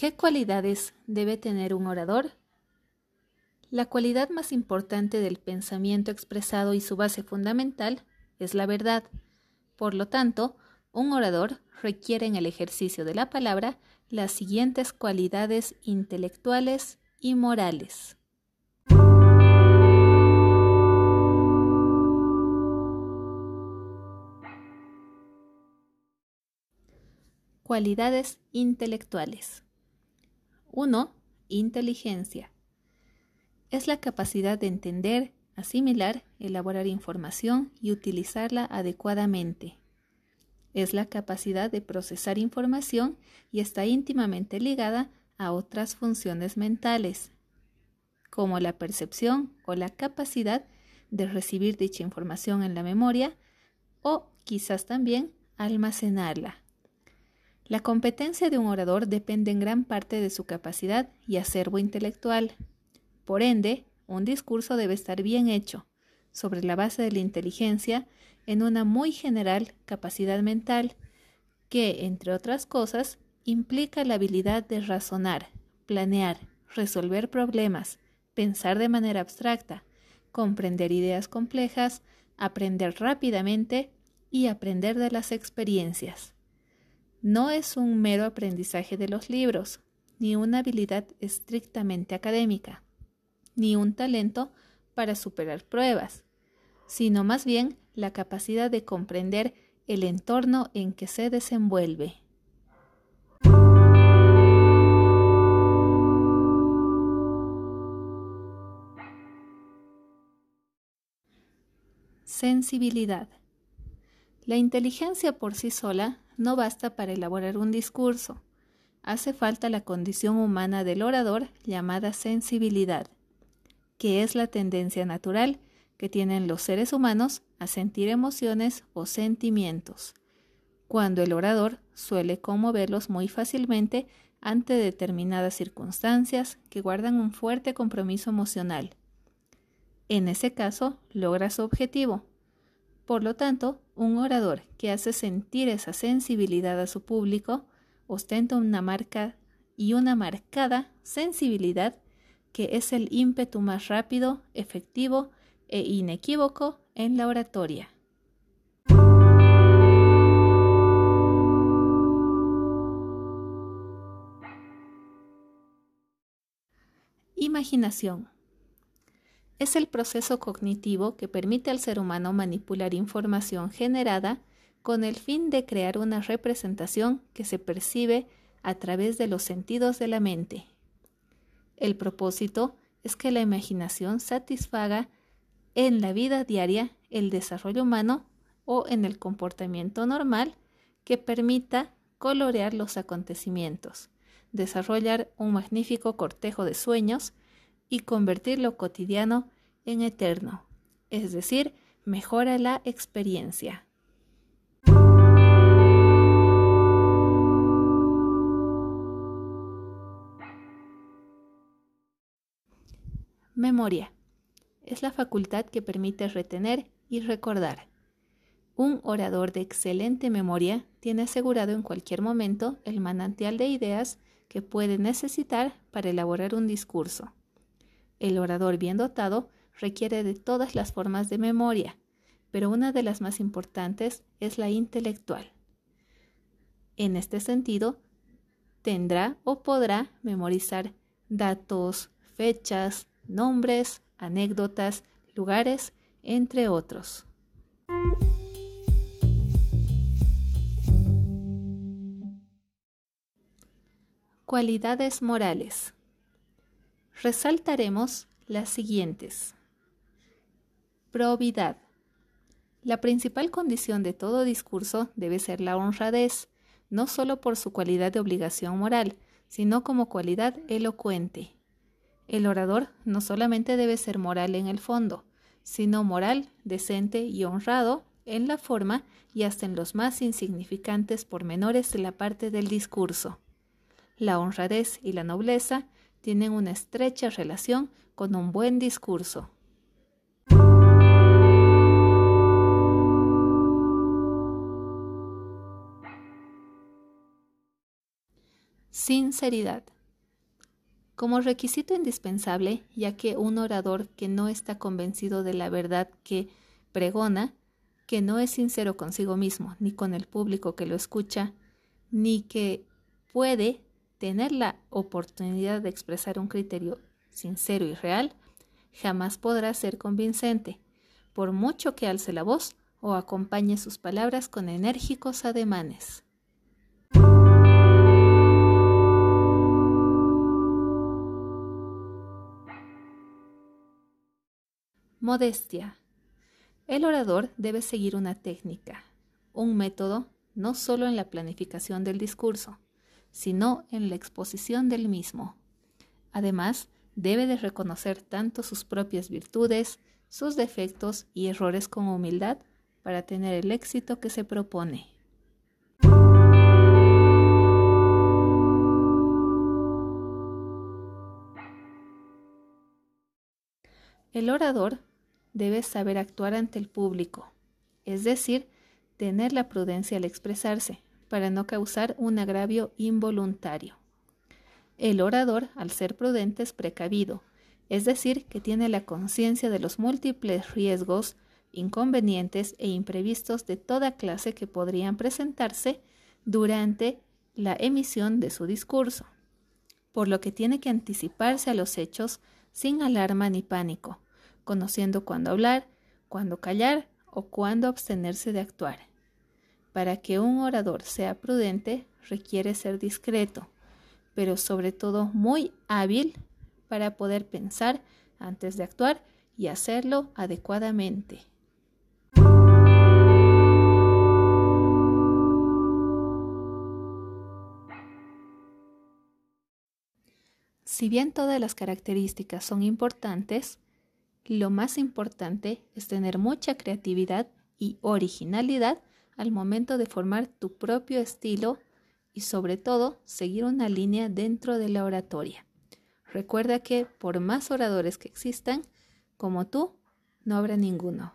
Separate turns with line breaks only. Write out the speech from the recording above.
¿Qué cualidades debe tener un orador? La cualidad más importante del pensamiento expresado y su base fundamental es la verdad. Por lo tanto, un orador requiere en el ejercicio de la palabra las siguientes cualidades intelectuales y morales. Cualidades intelectuales. 1. Inteligencia. Es la capacidad de entender, asimilar, elaborar información y utilizarla adecuadamente. Es la capacidad de procesar información y está íntimamente ligada a otras funciones mentales, como la percepción o la capacidad de recibir dicha información en la memoria o quizás también almacenarla. La competencia de un orador depende en gran parte de su capacidad y acervo intelectual. Por ende, un discurso debe estar bien hecho, sobre la base de la inteligencia, en una muy general capacidad mental, que, entre otras cosas, implica la habilidad de razonar, planear, resolver problemas, pensar de manera abstracta, comprender ideas complejas, aprender rápidamente y aprender de las experiencias no es un mero aprendizaje de los libros, ni una habilidad estrictamente académica, ni un talento para superar pruebas, sino más bien la capacidad de comprender el entorno en que se desenvuelve. Sensibilidad. La inteligencia por sí sola no basta para elaborar un discurso. Hace falta la condición humana del orador llamada sensibilidad, que es la tendencia natural que tienen los seres humanos a sentir emociones o sentimientos, cuando el orador suele conmoverlos muy fácilmente ante determinadas circunstancias que guardan un fuerte compromiso emocional. En ese caso, logra su objetivo, por lo tanto, un orador que hace sentir esa sensibilidad a su público ostenta una marca y una marcada sensibilidad que es el ímpetu más rápido, efectivo e inequívoco en la oratoria. Imaginación es el proceso cognitivo que permite al ser humano manipular información generada con el fin de crear una representación que se percibe a través de los sentidos de la mente. El propósito es que la imaginación satisfaga en la vida diaria el desarrollo humano o en el comportamiento normal que permita colorear los acontecimientos, desarrollar un magnífico cortejo de sueños y convertir lo cotidiano en eterno, es decir, mejora la experiencia. Memoria. Es la facultad que permite retener y recordar. Un orador de excelente memoria tiene asegurado en cualquier momento el manantial de ideas que puede necesitar para elaborar un discurso. El orador bien dotado requiere de todas las formas de memoria, pero una de las más importantes es la intelectual. En este sentido, tendrá o podrá memorizar datos, fechas, nombres, anécdotas, lugares, entre otros. Cualidades morales resaltaremos las siguientes. Probidad. La principal condición de todo discurso debe ser la honradez, no solo por su cualidad de obligación moral, sino como cualidad elocuente. El orador no solamente debe ser moral en el fondo, sino moral, decente y honrado en la forma y hasta en los más insignificantes pormenores de la parte del discurso. La honradez y la nobleza tienen una estrecha relación con un buen discurso. Sinceridad. Como requisito indispensable, ya que un orador que no está convencido de la verdad que pregona, que no es sincero consigo mismo, ni con el público que lo escucha, ni que puede tener la oportunidad de expresar un criterio sincero y real, jamás podrá ser convincente, por mucho que alce la voz o acompañe sus palabras con enérgicos ademanes. Modestia. El orador debe seguir una técnica, un método, no solo en la planificación del discurso, sino en la exposición del mismo. Además, debe de reconocer tanto sus propias virtudes, sus defectos y errores con humildad para tener el éxito que se propone. El orador debe saber actuar ante el público, es decir, tener la prudencia al expresarse para no causar un agravio involuntario. El orador, al ser prudente, es precavido, es decir, que tiene la conciencia de los múltiples riesgos, inconvenientes e imprevistos de toda clase que podrían presentarse durante la emisión de su discurso, por lo que tiene que anticiparse a los hechos sin alarma ni pánico, conociendo cuándo hablar, cuándo callar o cuándo abstenerse de actuar. Para que un orador sea prudente requiere ser discreto, pero sobre todo muy hábil para poder pensar antes de actuar y hacerlo adecuadamente. Si bien todas las características son importantes, lo más importante es tener mucha creatividad y originalidad al momento de formar tu propio estilo y sobre todo seguir una línea dentro de la oratoria. Recuerda que por más oradores que existan, como tú, no habrá ninguno.